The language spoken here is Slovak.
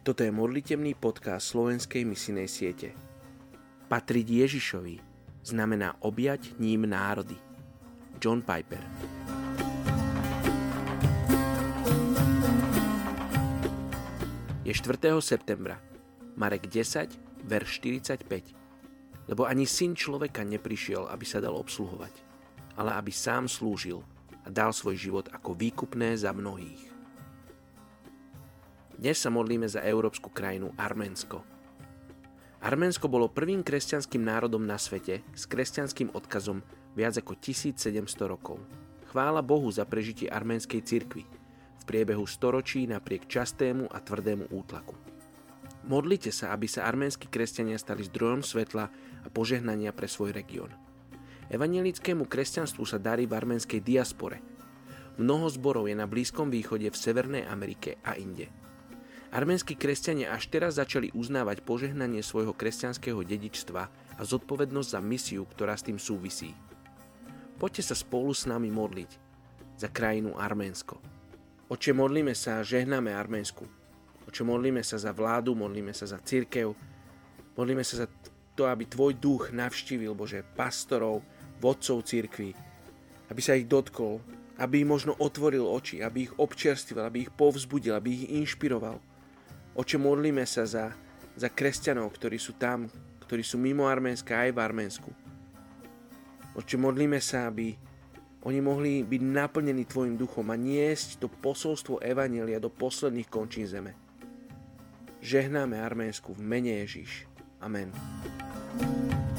Toto je modlitebný podcast slovenskej misinej siete. Patriť Ježišovi znamená objať ním národy. John Piper Je 4. septembra, Marek 10, verš 45. Lebo ani syn človeka neprišiel, aby sa dal obsluhovať, ale aby sám slúžil a dal svoj život ako výkupné za mnohých. Dnes sa modlíme za európsku krajinu Arménsko. Arménsko bolo prvým kresťanským národom na svete s kresťanským odkazom viac ako 1700 rokov. Chvála Bohu za prežitie arménskej cirkvi v priebehu storočí napriek častému a tvrdému útlaku. Modlite sa, aby sa arménsky kresťania stali zdrojom svetla a požehnania pre svoj región. Evangelickému kresťanstvu sa darí v arménskej diaspore. Mnoho zborov je na Blízkom východe, v Severnej Amerike a inde. Arménsky kresťania až teraz začali uznávať požehnanie svojho kresťanského dedičstva a zodpovednosť za misiu, ktorá s tým súvisí. Poďte sa spolu s nami modliť za krajinu Arménsko. Oče, modlíme sa a žehnáme Arménsku. Oče, modlíme sa za vládu, modlíme sa za církev, modlíme sa za to, aby Tvoj duch navštívil, Bože, pastorov, vodcov církvy, aby sa ich dotkol, aby ich možno otvoril oči, aby ich občerstvil, aby ich povzbudil, aby ich inšpiroval. Oče, modlíme sa za, za kresťanov, ktorí sú tam, ktorí sú mimo Arménska aj v Arménsku. Oče, modlíme sa, aby oni mohli byť naplnení Tvojim duchom a niesť to posolstvo Evanelia do posledných končín zeme. Žehnáme Arménsku v mene Ježíš. Amen. thank you